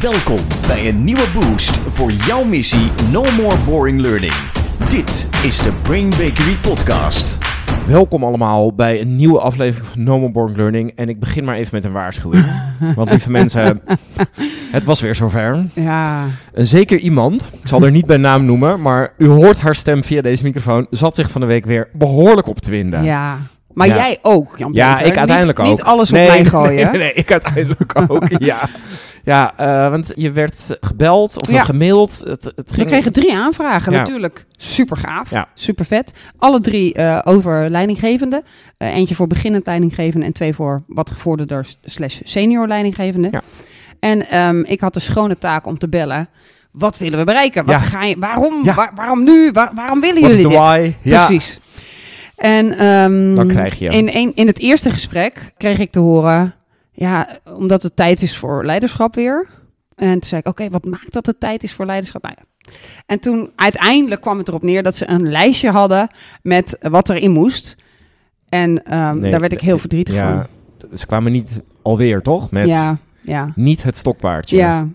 Welkom bij een nieuwe boost voor jouw missie No More Boring Learning. Dit is de Brain Bakery Podcast. Welkom allemaal bij een nieuwe aflevering van No More Boring Learning. En ik begin maar even met een waarschuwing. Want lieve mensen, het was weer zover. Ja, Een zeker iemand, ik zal er niet bij naam noemen, maar u hoort haar stem via deze microfoon, zat zich van de week weer behoorlijk op te winden. ja. Maar Ja. jij ook, Jan Ja, ik uiteindelijk niet, ook. Niet alles nee, op mij gooien. Nee, nee, ik uiteindelijk ook, ja. Ja, eh, want je werd gebeld of Ja. gemaild. Het, het We kregen drie aanvragen, Ja. natuurlijk super gaaf, Ja. super vet. Alle drie eh, over leidinggevende. Eh, eentje voor beginnend leidinggevende en twee voor wat gevorderder slash senior leidinggevende. Ja. En ehm, ik had de schone taak om te bellen. Wat willen we bereiken? Wat ga je, waarom, waar- waarom nu? Waar- waarom willen What jullie dit? why? Precies. En ehm, Dan krijg je. In, een, in het eerste gesprek kreeg ik te horen, ja, omdat het tijd is voor leiderschap weer. En toen zei ik, oké, wat maakt dat het tijd is voor leiderschap? Nou ja. En toen uiteindelijk kwam het erop neer dat ze een lijstje hadden met wat erin moest. En ehm, Nee, daar werd ik heel verdrietig Ja, ze kwamen niet alweer, toch? van. Met Ja, ja, niet het stokpaardje. ja.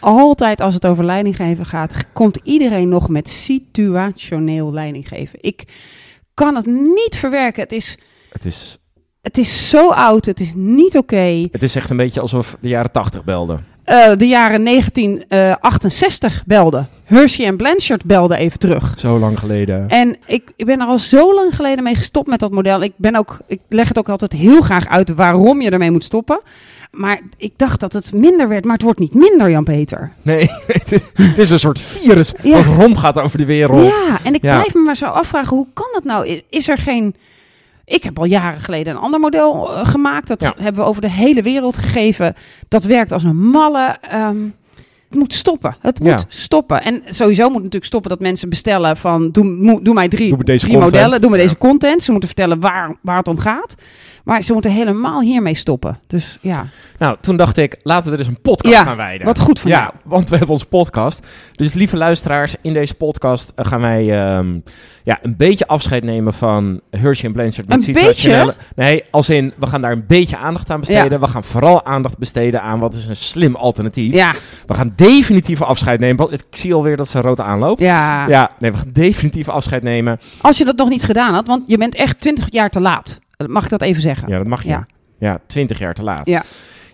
Altijd als het over leidinggeven gaat, komt iedereen nog met situationeel leidinggeven. Ik kan het niet verwerken. Het is, Het is, het is zo oud, het is niet oké. het is echt een beetje alsof de jaren tachtig belden. Eh, de jaren 1968 belden. Hershey en Blanchard belden even terug. Zo lang geleden. En ik, ik ben er al zo lang geleden mee gestopt met dat model. Ik, ben ook, ik leg het ook altijd heel graag uit waarom je ermee moet stoppen. Maar ik dacht dat het minder werd, maar het wordt niet minder, Jan-Peter. Nee, het is, een soort virus Ja. wat rondgaat over de wereld. Ja, en ik Ja. blijf me maar zo afvragen, hoe kan dat nou? Is er geen... Ik heb al jaren geleden een ander model eh, gemaakt. Dat Ja. hebben we over de hele wereld gegeven. Dat werkt als een malle. Ehm, het moet stoppen. Het moet Ja. stoppen. En sowieso moet natuurlijk stoppen dat mensen bestellen van... Doe, doe mij drie, Doe drie content. modellen, doe me Ja. deze content. Ze moeten vertellen waar, waar het om gaat. Maar ze moeten helemaal hiermee stoppen. Dus ja, Nou, toen dacht ik, laten we er eens een podcast Ja, aan wijden. wat goed van ja, jou. want we hebben onze podcast. Dus lieve luisteraars, in deze podcast eh, gaan wij ehm, ja, een beetje afscheid nemen van Hershey en Blanchard. Een situationele- Nee, als in, we gaan daar een beetje aandacht aan besteden. We gaan vooral aandacht besteden aan wat is een slim alternatief. ja, We gaan definitief afscheid nemen. want Ik zie alweer dat ze rood aanloopt. ja. Ja, nee, we gaan definitief afscheid nemen. Als je dat nog niet gedaan had, want je bent echt 20 jaar te laat. Mag ik dat even zeggen? Ja, dat mag je. Ja. Ja, twintig jaar te laat. Ja.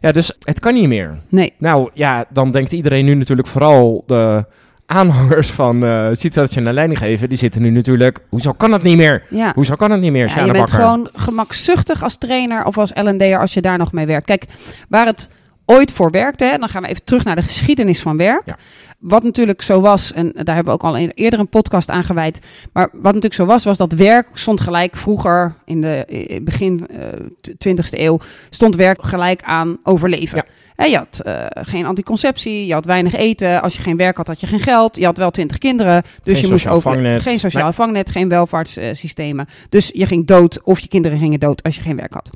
Ja, dus het kan niet meer. Nee. Nou ja, dan denkt iedereen nu natuurlijk vooral de aanhangers van eh situationele leiding geven. Die zitten nu natuurlijk, hoezo kan het niet meer? Ja. Hoezo kan het niet meer, Ja, je bent Bakker? gewoon gemakzuchtig als trainer of als L&D'er als je daar nog mee werkt. Kijk, waar het ooit voor werkte, hè, dan gaan we even terug naar de geschiedenis van werk. Ja. Wat natuurlijk zo was, en daar hebben we ook al eerder een podcast aan gewijd. Maar wat natuurlijk zo was, was dat werk stond gelijk vroeger, in de eh, begin eh, t- 20e eeuw, stond werk gelijk aan overleven. Ja. Hè, je had eh, geen anticonceptie, je had weinig eten. Als je geen werk had, had je geen geld. Je had wel twintig kinderen, dus Geen je moest over geen sociaal Nee. vangnet, geen welvaartssystemen. Dus je ging dood of je kinderen gingen dood als je geen werk had.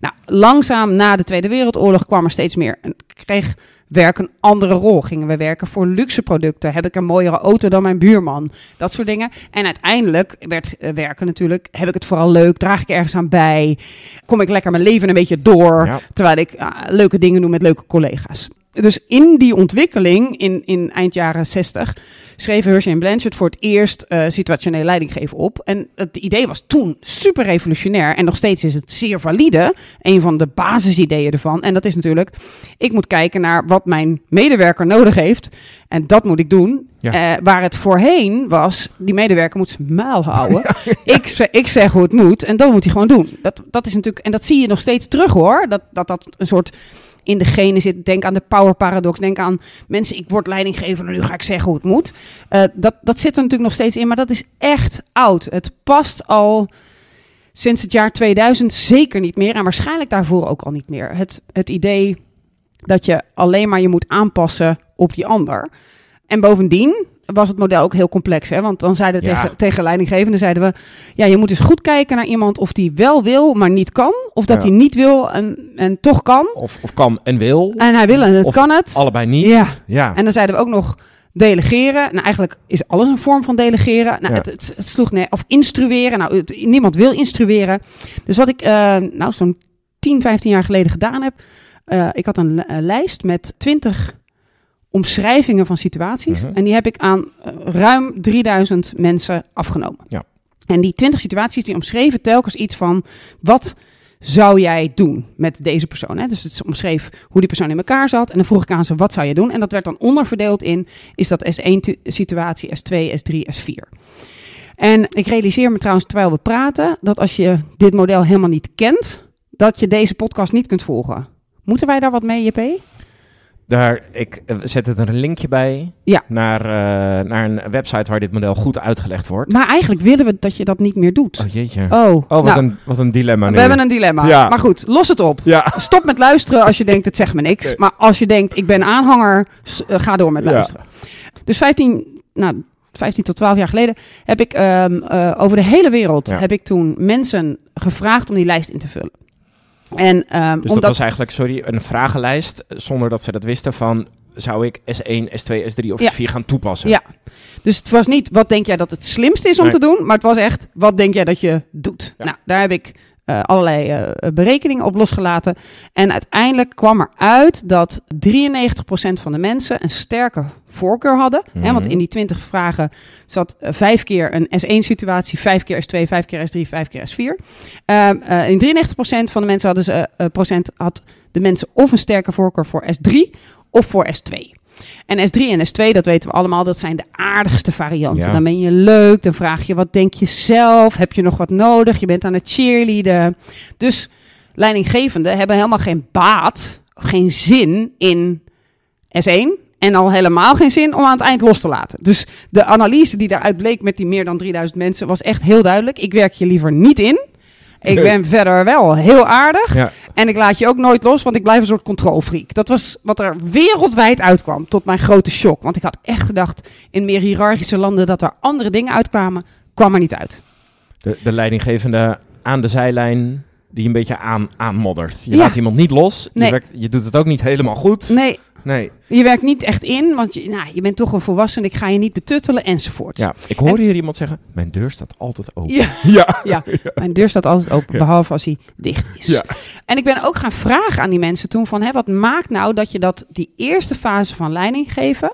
Nou, langzaam na de Tweede Wereldoorlog kwam er steeds meer. En kreeg werk een andere rol. Gingen we werken voor luxe producten? Heb ik een mooiere auto dan mijn buurman? Dat soort dingen. En uiteindelijk werd eh, werken natuurlijk. Heb ik het vooral leuk? Draag ik ergens aan bij? Kom ik lekker mijn leven een beetje door? Ja. Terwijl ik ah, leuke dingen doe met leuke collega's. Dus in die ontwikkeling, in, in eind jaren 60, schreven Hershey en Blanchard voor het eerst eh situationele leidinggeven op. En het idee was toen super revolutionair. En nog steeds is het zeer valide. Een van de basisideeën ervan. En dat is natuurlijk, ik moet kijken naar wat mijn medewerker nodig heeft. En dat moet ik doen. Ja. Eh, waar het voorheen was, die medewerker moet zijn muil houden. ik, ik zeg hoe het moet en dat moet hij gewoon doen. Dat, dat is natuurlijk, en dat zie je nog steeds terug hoor. Dat dat, dat een soort in de genen zit. Denk aan de power paradox. Denk aan mensen, ik word leidinggever en nu ga ik zeggen hoe het moet. Eh, dat, dat zit er natuurlijk nog steeds in, maar dat is echt oud. Het past al sinds het jaar 2000 zeker niet meer en waarschijnlijk daarvoor ook al niet meer. Het, het idee dat je alleen maar je moet aanpassen op die ander. En bovendien was het model ook heel complex. Hè? Want dan zeiden we Ja. tegen, tegen leidinggevenden, zeiden we... ja, je moet eens goed kijken naar iemand of die wel wil, maar niet kan. Of dat Ja. hij niet wil en, en toch kan. Of, of kan en wil. En hij wil en het Of kan het. Allebei niet. Ja. ja. En dan zeiden we ook nog delegeren. Nou, eigenlijk is alles een vorm van delegeren. Nou, Ja. het, het, het sloeg nee, of instrueren. Nou, het- niemand wil instrueren. Dus wat ik, eh, nou, zo'n 10, 15 jaar geleden gedaan heb. eh, ik had een eh, lijst met 20 omschrijvingen van situaties. Mhm. En die heb ik aan eh, ruim 3000 mensen afgenomen. Ja. En die 20 situaties die omschreven telkens iets van wat zou jij doen met deze persoon. Hè? Dus het omschreef hoe die persoon in elkaar zat. En dan vroeg ik aan ze, wat zou je doen? En dat werd dan onderverdeeld in, is dat S1-situatie, S2, S3, S4. En ik realiseer me trouwens, terwijl we praten, dat als je dit model helemaal niet kent, dat je deze podcast niet kunt volgen. Moeten wij daar wat mee, JP? Daar, ik eh, zet het er een linkje bij Ja. naar, eh, naar een website waar dit model goed uitgelegd wordt. Maar eigenlijk willen we dat je dat niet meer doet. Oh jeetje. Oh, Oh, wat, nou, een, wat een dilemma nu. we hebben een dilemma. Ja. Maar goed, los het op. Ja. Stop met luisteren als je denkt, het zegt me niks. Maar als je denkt, ik ben aanhanger, eh, ga door met luisteren. Dus 15, nou, 15 tot 12 jaar geleden heb ik ehm, eh, over de hele wereld heb ik toen mensen gevraagd om die lijst in te vullen. En ehm, Dus dat omdat was eigenlijk, sorry, een vragenlijst eh, zonder dat ze dat wisten van zou ik S1, S2, S3 of Ja. S4 gaan toepassen? Ja. Dus het was niet wat denk jij dat het slimste is om Nee. te doen, maar het was echt wat denk jij dat je doet. Ja. Nou, daar heb ik eh, allerlei eh, berekeningen op losgelaten. En uiteindelijk kwam er uit dat 93% van de mensen een sterke voorkeur hadden. Hè, want Mhm. in die 20 vragen zat eh, vijf keer een S1-situatie, vijf keer S2, vijf keer S3, vijf keer S4. Ehm, eh, in 93% van de mensen hadden ze, procent had de mensen of een sterke voorkeur voor S3 of voor S2. En S3 en S2, dat weten we allemaal, dat zijn de aardigste varianten. Ja. Dan ben je leuk, dan vraag je wat denk je zelf, heb je nog wat nodig, je bent aan het cheerleaden. Dus leidinggevenden hebben helemaal geen baat, geen zin in S1 en al helemaal geen zin om aan het eind los te laten. Dus de analyse die daaruit bleek met die meer dan 3000 mensen was echt heel duidelijk. Ik werk je liever niet in. Ik ben verder wel heel aardig. Ja. En ik laat je ook nooit los, want ik blijf een soort controlfreak. Dat was wat er wereldwijd uitkwam, tot mijn grote shock. Want ik had echt gedacht, in meer hiërarchische landen, dat er andere dingen uitkwamen. Kwam er niet uit. De, de leidinggevende aan de zijlijn die een beetje aan, aanmoddert. Je Ja. laat iemand niet los. Nee. Je, werkt, je doet het ook niet helemaal goed. Nee, Nee. je werkt niet echt in, want je, nou, je bent toch een volwassene. Ik ga je niet betuttelen, enzovoort. Ja, ik hoor hier iemand zeggen, mijn deur staat altijd open. Ja. Ja. Ja, mijn deur staat altijd open, behalve als hij dicht is. Ja. En ik ben ook gaan vragen aan die mensen toen van, hè, wat maakt nou dat je dat die eerste fase van leiding geven,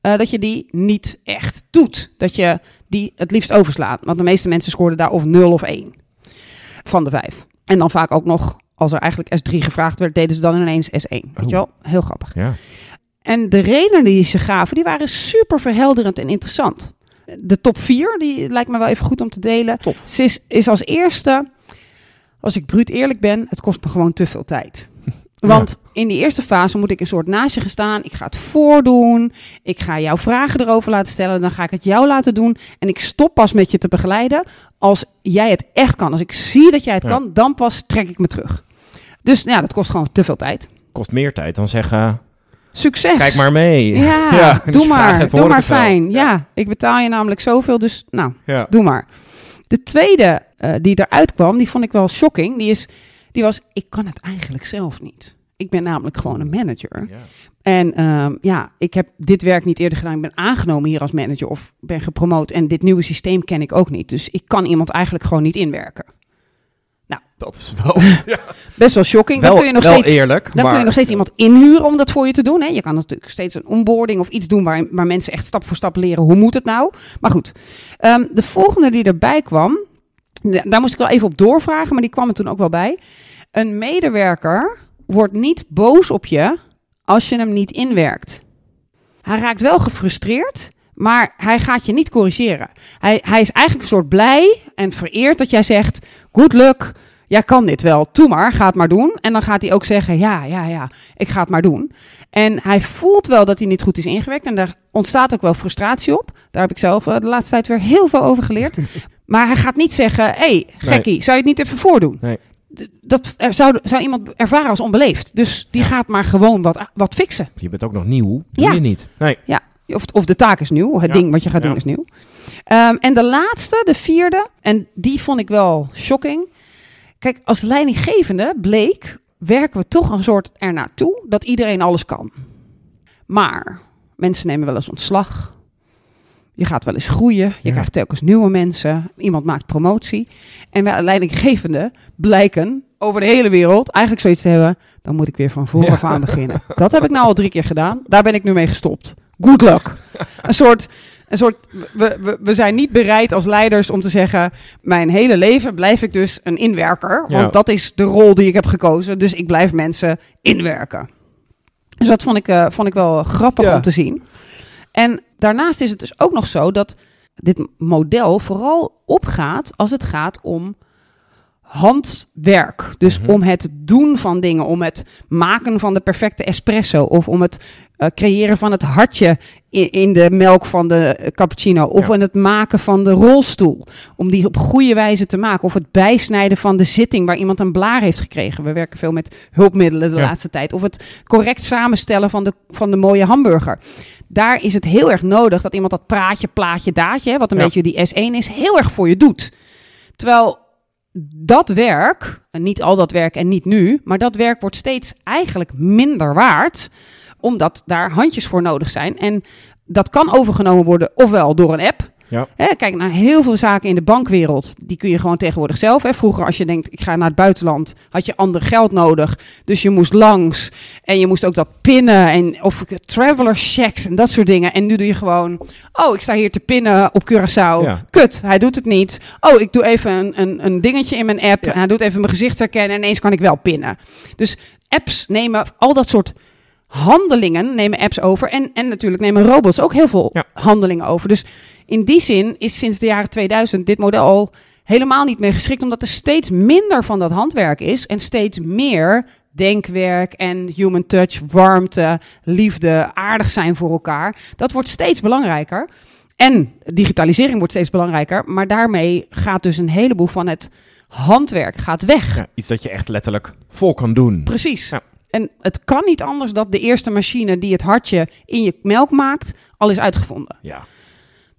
eh, dat je die niet echt doet. Dat je die het liefst overslaat. Want de meeste mensen scoorden daar of 0 of 1 van de 5. En dan vaak ook nog, als er eigenlijk S3 gevraagd werd, deden ze dan ineens S1. Weet Oh. je wel? Heel grappig. Ja. En de redenen die ze gaven, die waren super verhelderend en interessant. De top 4, die lijkt me wel even goed om te delen. Tof. Ze is, is als eerste, als ik bruut eerlijk ben, het kost me gewoon te veel tijd. Want in die eerste fase moet ik een soort naast je gaan staan. Ik ga het voordoen. Ik ga jouw vragen erover laten stellen. Dan ga ik het jou laten doen. En ik stop pas met je te begeleiden als jij het echt kan. Als ik zie dat jij het Ja. kan, dan pas trek ik me terug. Dus ja, dat kost gewoon te veel tijd. Kost meer tijd dan zeggen, Succes! kijk maar mee. Ja, Ja, doe maar. het, doe maar fijn. Ja. Ik betaal je namelijk zoveel, dus nou, Ja. doe maar. De tweede eh, die eruit kwam, die vond ik wel shocking. Die, is, die was, ik kan het eigenlijk zelf niet. Ik ben namelijk gewoon een manager. Ja. En ehm, ja, ik heb dit werk niet eerder gedaan. Ik ben aangenomen hier als manager of ben gepromoot. En dit nieuwe systeem ken ik ook niet. Dus ik kan iemand eigenlijk gewoon niet inwerken. Dat is wel, Best wel shocking. wel, dan kun je nog wel steeds eerlijk. Dan maar, kun je nog steeds iemand inhuren om dat voor je te doen. Hè? Je kan natuurlijk steeds een onboarding of iets doen waar, waar mensen echt stap voor stap leren hoe moet het nou. Maar goed, Ehm, de volgende die erbij kwam, daar moest ik wel even op doorvragen, maar die kwam er toen ook wel bij. Een medewerker wordt niet boos op je als je hem niet inwerkt. Hij raakt wel gefrustreerd, maar hij gaat je niet corrigeren. Hij, hij is eigenlijk een soort blij en vereerd dat jij zegt: Good luck, jij kan dit wel, doe maar, ga het maar doen. En dan gaat hij ook zeggen: Ja, ja, ja, ik ga het maar doen. En hij voelt wel dat hij niet goed is ingewerkt en daar ontstaat ook wel frustratie op. Daar heb ik zelf eh, de laatste tijd weer heel veel over geleerd. Maar hij gaat niet zeggen: Hé, hey, gekkie, zou je het niet even voordoen? Nee. Dat er zou, zou iemand ervaren als onbeleefd. Dus die Ja. gaat maar gewoon wat, wat fixen. Je bent ook nog nieuw, doe Ja. je niet. Nee. Of, of de taak is nieuw, het Ja, ding wat je gaat doen ja. is nieuw. Ehm, en de laatste, de vierde, en die vond ik wel shocking. Kijk, als leidinggevende bleek, werken we toch een soort ernaartoe dat iedereen alles kan. Maar mensen nemen wel eens ontslag. Je gaat wel eens groeien. Je Ja. krijgt telkens nieuwe mensen. Iemand maakt promotie. En wij leidinggevenden blijken over de hele wereld eigenlijk zoiets te hebben. Dan moet ik weer van voren Ja. af aan beginnen. Dat heb ik nou al drie keer gedaan. Daar ben ik nu mee gestopt. Good luck. Een soort, een soort we, we, we zijn niet bereid als leiders om te zeggen... mijn hele leven blijf ik dus een inwerker. Want Ja. dat is de rol die ik heb gekozen. Dus ik blijf mensen inwerken. Dus dat vond ik, eh, vond ik wel grappig Ja. om te zien. En daarnaast is het dus ook nog zo dat dit model vooral opgaat als het gaat om handwerk. Dus Mhm. om het doen van dingen, om het maken van de perfecte espresso of om het eh, creëren van het hartje in, in de melk van de eh, cappuccino of Ja. in het maken van de rolstoel. Om die op goede wijze te maken of het bijsnijden van de zitting waar iemand een blaar heeft gekregen. We werken veel met hulpmiddelen de Ja. laatste tijd. Of het correct samenstellen van de, van de mooie hamburger. Daar is het heel erg nodig dat iemand dat praatje, plaatje, daadje, wat een Ja. beetje die S1 is, heel erg voor je doet. Terwijl dat werk, en niet al dat werk en niet nu, maar dat werk wordt steeds eigenlijk minder waard, omdat daar handjes voor nodig zijn. En dat kan overgenomen worden ofwel door een app. Ja. Hè, kijk naar heel veel zaken in de bankwereld. Die kun je gewoon tegenwoordig zelf. Hè. Vroeger, als je denkt, ik ga naar het buitenland, had je ander geld nodig. Dus je moest langs. En je moest ook dat pinnen. En, of traveler checks en dat soort dingen. En nu doe je gewoon, oh, ik sta hier te pinnen op Curaçao. Ja. Kut, hij doet het niet. Oh, ik doe even een, een, een dingetje in mijn app. Ja. En hij doet even mijn gezicht herkennen. En ineens kan ik wel pinnen. Dus apps nemen al dat soort handelingen nemen apps over. En, en natuurlijk nemen robots ook heel veel Ja. handelingen over. Dus in die zin is sinds de jaren 2000 dit model al helemaal niet meer geschikt. Omdat er steeds minder van dat handwerk is. En steeds meer denkwerk en human touch, warmte, liefde, aardig zijn voor elkaar. Dat wordt steeds belangrijker. En digitalisering wordt steeds belangrijker. Maar daarmee gaat dus een heleboel van het handwerk gaat weg. Ja, iets dat je echt letterlijk vol kan doen. Precies. Ja. En het kan niet anders dat de eerste machine die het hartje in je melk maakt, al is uitgevonden. Ja.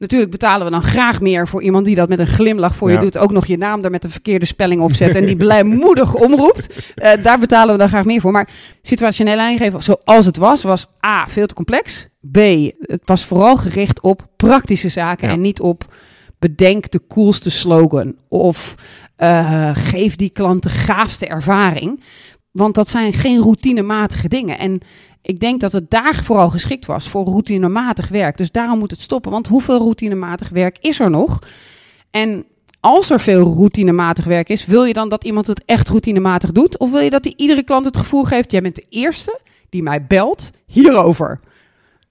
Natuurlijk betalen we dan graag meer voor iemand die dat met een glimlach voor Ja. je doet. Ook nog je naam daar met een verkeerde spelling op zet en die blijmoedig omroept. Eh, daar betalen we dan graag meer voor. Maar situationeel aangegeven zoals het was, was A, veel te complex. B, het was vooral gericht op praktische zaken Ja. en niet op bedenk de coolste slogan. Of eh, geef die klant de gaafste ervaring. Want dat zijn geen routinematige dingen. En ik denk dat het daar vooral geschikt was voor routinematig werk. Dus daarom moet het stoppen. Want hoeveel routinematig werk is er nog? En als er veel routinematig werk is, wil je dan dat iemand het echt routinematig doet? Of wil je dat die iedere klant het gevoel geeft: jij bent de eerste die mij belt hierover?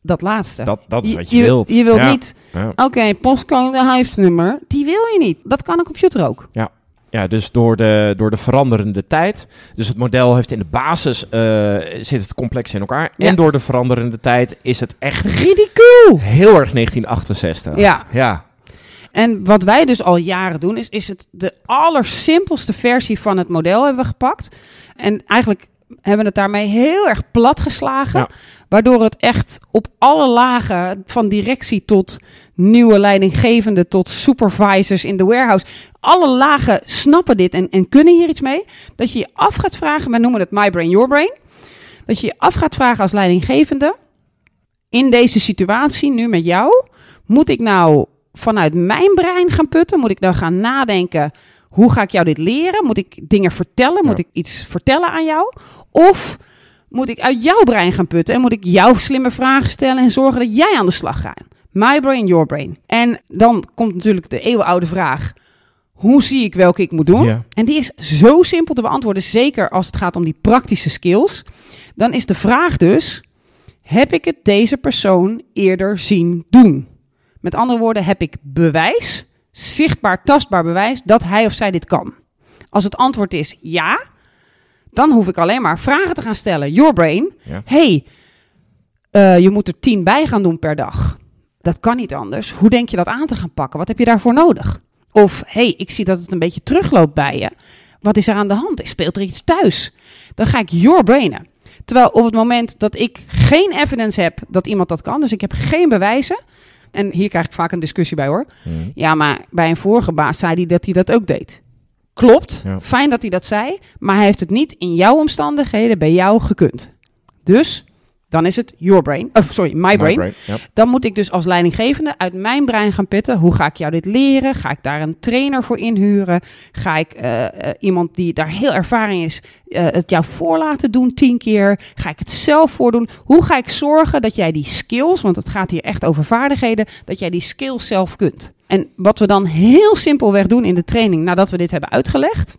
Dat laatste. Dat, dat is wat je, wilt. Je wilt Ja. niet, Ja. oké, postcode huisnummer. Die wil je niet. Dat kan een computer ook. Ja, dus door de, door de veranderende tijd. Dus het model heeft in de basis eh, zit het complex in elkaar. Ja. En door de veranderende tijd is het echt Ridicuul! heel erg 1968. Ja. Ja. En wat wij dus al jaren doen, is, is het de allersimpelste versie van het model hebben we gepakt. En eigenlijk hebben we het daarmee heel erg plat geslagen. Ja. Waardoor het echt op alle lagen, van directie tot nieuwe leidinggevende, tot supervisors in de warehouse. Alle lagen snappen dit en, en kunnen hier iets mee. Dat je je af gaat vragen, wij noemen het My Brain, Your Brain. Dat je je af gaat vragen als leidinggevende, in deze situatie nu met jou, moet ik nou vanuit mijn brein gaan putten? Moet ik nou gaan nadenken, hoe ga ik jou dit leren? Moet ik dingen vertellen? Moet Ja. ik iets vertellen aan jou? Of moet ik uit jouw brein gaan putten en moet ik jou slimme vragen stellen en zorgen dat jij aan de slag gaat? My brain, your brain. En dan komt natuurlijk de eeuwenoude vraag: hoe zie ik welke ik moet doen? Ja. En die is zo simpel te beantwoorden, zeker als het gaat om die praktische skills. Dan is de vraag dus: heb ik het deze persoon eerder zien doen? Met andere woorden, heb ik bewijs, zichtbaar, tastbaar bewijs dat hij of zij dit kan? Als het antwoord is ja, dan hoef ik alleen maar vragen te gaan stellen. Your brain. Ja. hey, eh, je moet er tien bij gaan doen per dag. Dat kan niet anders. Hoe denk je dat aan te gaan pakken? Wat heb je daarvoor nodig? Of, hey, ik zie dat het een beetje terugloopt bij je. Wat is er aan de hand? Speelt er iets thuis? Dan ga ik your brainen. Terwijl op het moment dat ik geen evidence heb dat iemand dat kan, dus ik heb geen bewijzen. En hier krijg ik vaak een discussie bij hoor. Mhm. Ja, maar bij een vorige baas zei hij dat hij dat ook deed. Klopt, Ja. fijn dat hij dat zei, maar hij heeft het niet in jouw omstandigheden bij jou gekund. Dus dan is het your brain. Of sorry, my brain. ja. Dan moet ik dus als leidinggevende uit mijn brein gaan pitten. Hoe ga ik jou dit leren? Ga ik daar een trainer voor inhuren? Ga ik eh, eh, iemand die daar heel ervaring is, het jou voor laten doen tien keer? Ga ik het zelf voordoen? Hoe ga ik zorgen dat jij die skills, want het gaat hier echt over vaardigheden, dat jij die skills zelf kunt? En wat we dan heel simpelweg doen in de training, nadat we dit hebben uitgelegd,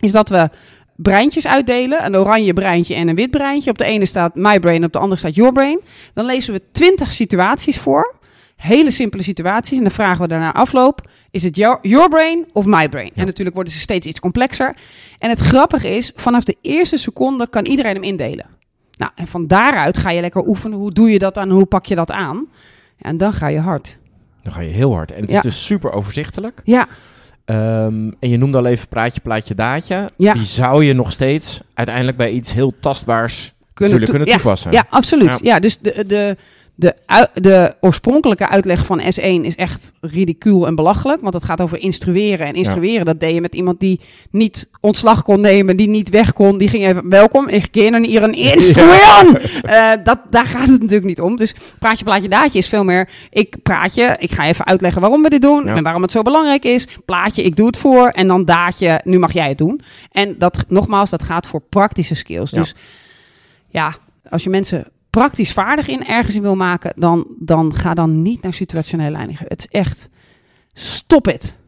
is dat we breintjes uitdelen. Een oranje breintje en een wit breintje. Op de ene staat my brain, op de andere staat your brain. Dan lezen we 20 situaties voor. Hele simpele situaties. En dan vragen we daarna afloop: is het your, your brain of my brain? En natuurlijk worden ze steeds iets complexer. En het grappige is, vanaf de eerste seconde kan iedereen hem indelen. Nou, en van daaruit ga je lekker oefenen. Hoe doe je dat dan? Hoe pak je dat aan? en dan ga je hard. Dan ga je heel hard. En het Ja. is dus super overzichtelijk. Ja, Ehm, en je noemde al even praatje, plaatje, daadje. Ja. Die zou je nog steeds uiteindelijk bij iets heel tastbaars natuurlijk toe- kunnen ja, toepassen. Ja, absoluut. Ja. Ja, dus de, de, de, de oorspronkelijke uitleg van S1 is echt ridicuul en belachelijk. Want het gaat over instrueren. En instrueren, dat deed je met iemand die niet ontslag kon nemen, die niet weg kon. Die ging even, welkom, ik ken hier een instrueren. Eh, dat, daar gaat het natuurlijk niet om. Dus praatje, plaatje, daadje is veel meer, ik praat je, ik ga even uitleggen waarom we dit doen. Ja. En waarom het zo belangrijk is. Plaatje, ik doe het voor. En dan daadje, nu mag jij het doen. En dat, nogmaals, dat gaat voor praktische skills. Ja. Dus ja, als je mensen praktisch vaardig in ergens in wil maken, dan, dan ga dan niet naar situationele leiding. Het is echt, stop het.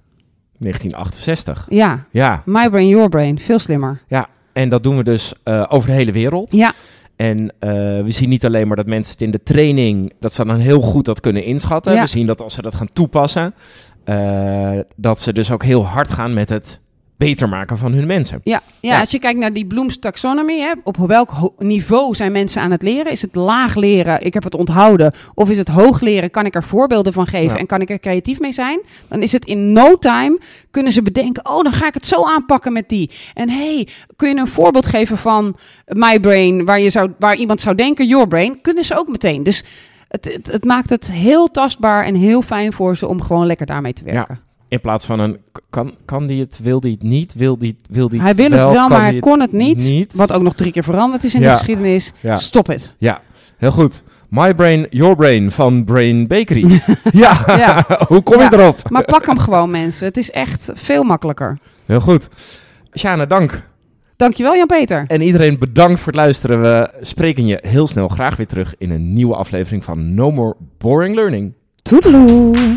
1968. Ja, Ja, my brain, your brain, veel slimmer. ja. En dat doen we dus eh, over de hele wereld. Ja, En eh, we zien niet alleen maar dat mensen het in de training, dat ze dan heel goed dat kunnen inschatten. Ja. We zien dat als ze dat gaan toepassen, eh, dat ze dus ook heel hard gaan met het beter maken van hun mensen. ja, ja, Ja. als je kijkt naar die Bloom's taxonomy, hè, op welk niveau zijn mensen aan het leren? Is het laag leren, ik heb het onthouden, of is het hoog leren, kan ik er voorbeelden van geven Ja. en kan ik er creatief mee zijn? Dan is het in no time, kunnen ze bedenken, oh, dan ga ik het zo aanpakken met die. En hey, kun je een voorbeeld geven van my brain, waar, je zou, waar iemand zou denken, your brain, kunnen ze ook meteen. Dus het, het, het maakt het heel tastbaar en heel fijn voor ze om gewoon lekker daarmee te werken. In plaats van een, kan, kan die het, wil die het niet, wil die, wil die Hij wil het wel, maar hij kon het niet. niet? Wat ook nog drie keer veranderd is in Ja. de geschiedenis. Ja. Stop het. Ja, heel goed. My Brain, Your Brain van Brain Bakery. ja, Ja. hoe kom je erop? Maar pak hem gewoon, mensen. Het is echt veel makkelijker. Heel goed. Sjane, dank. Dankjewel, Jan-Peter. En iedereen bedankt voor het luisteren. We spreken je heel snel graag weer terug in een nieuwe aflevering van No More Boring Learning. Toedeloe.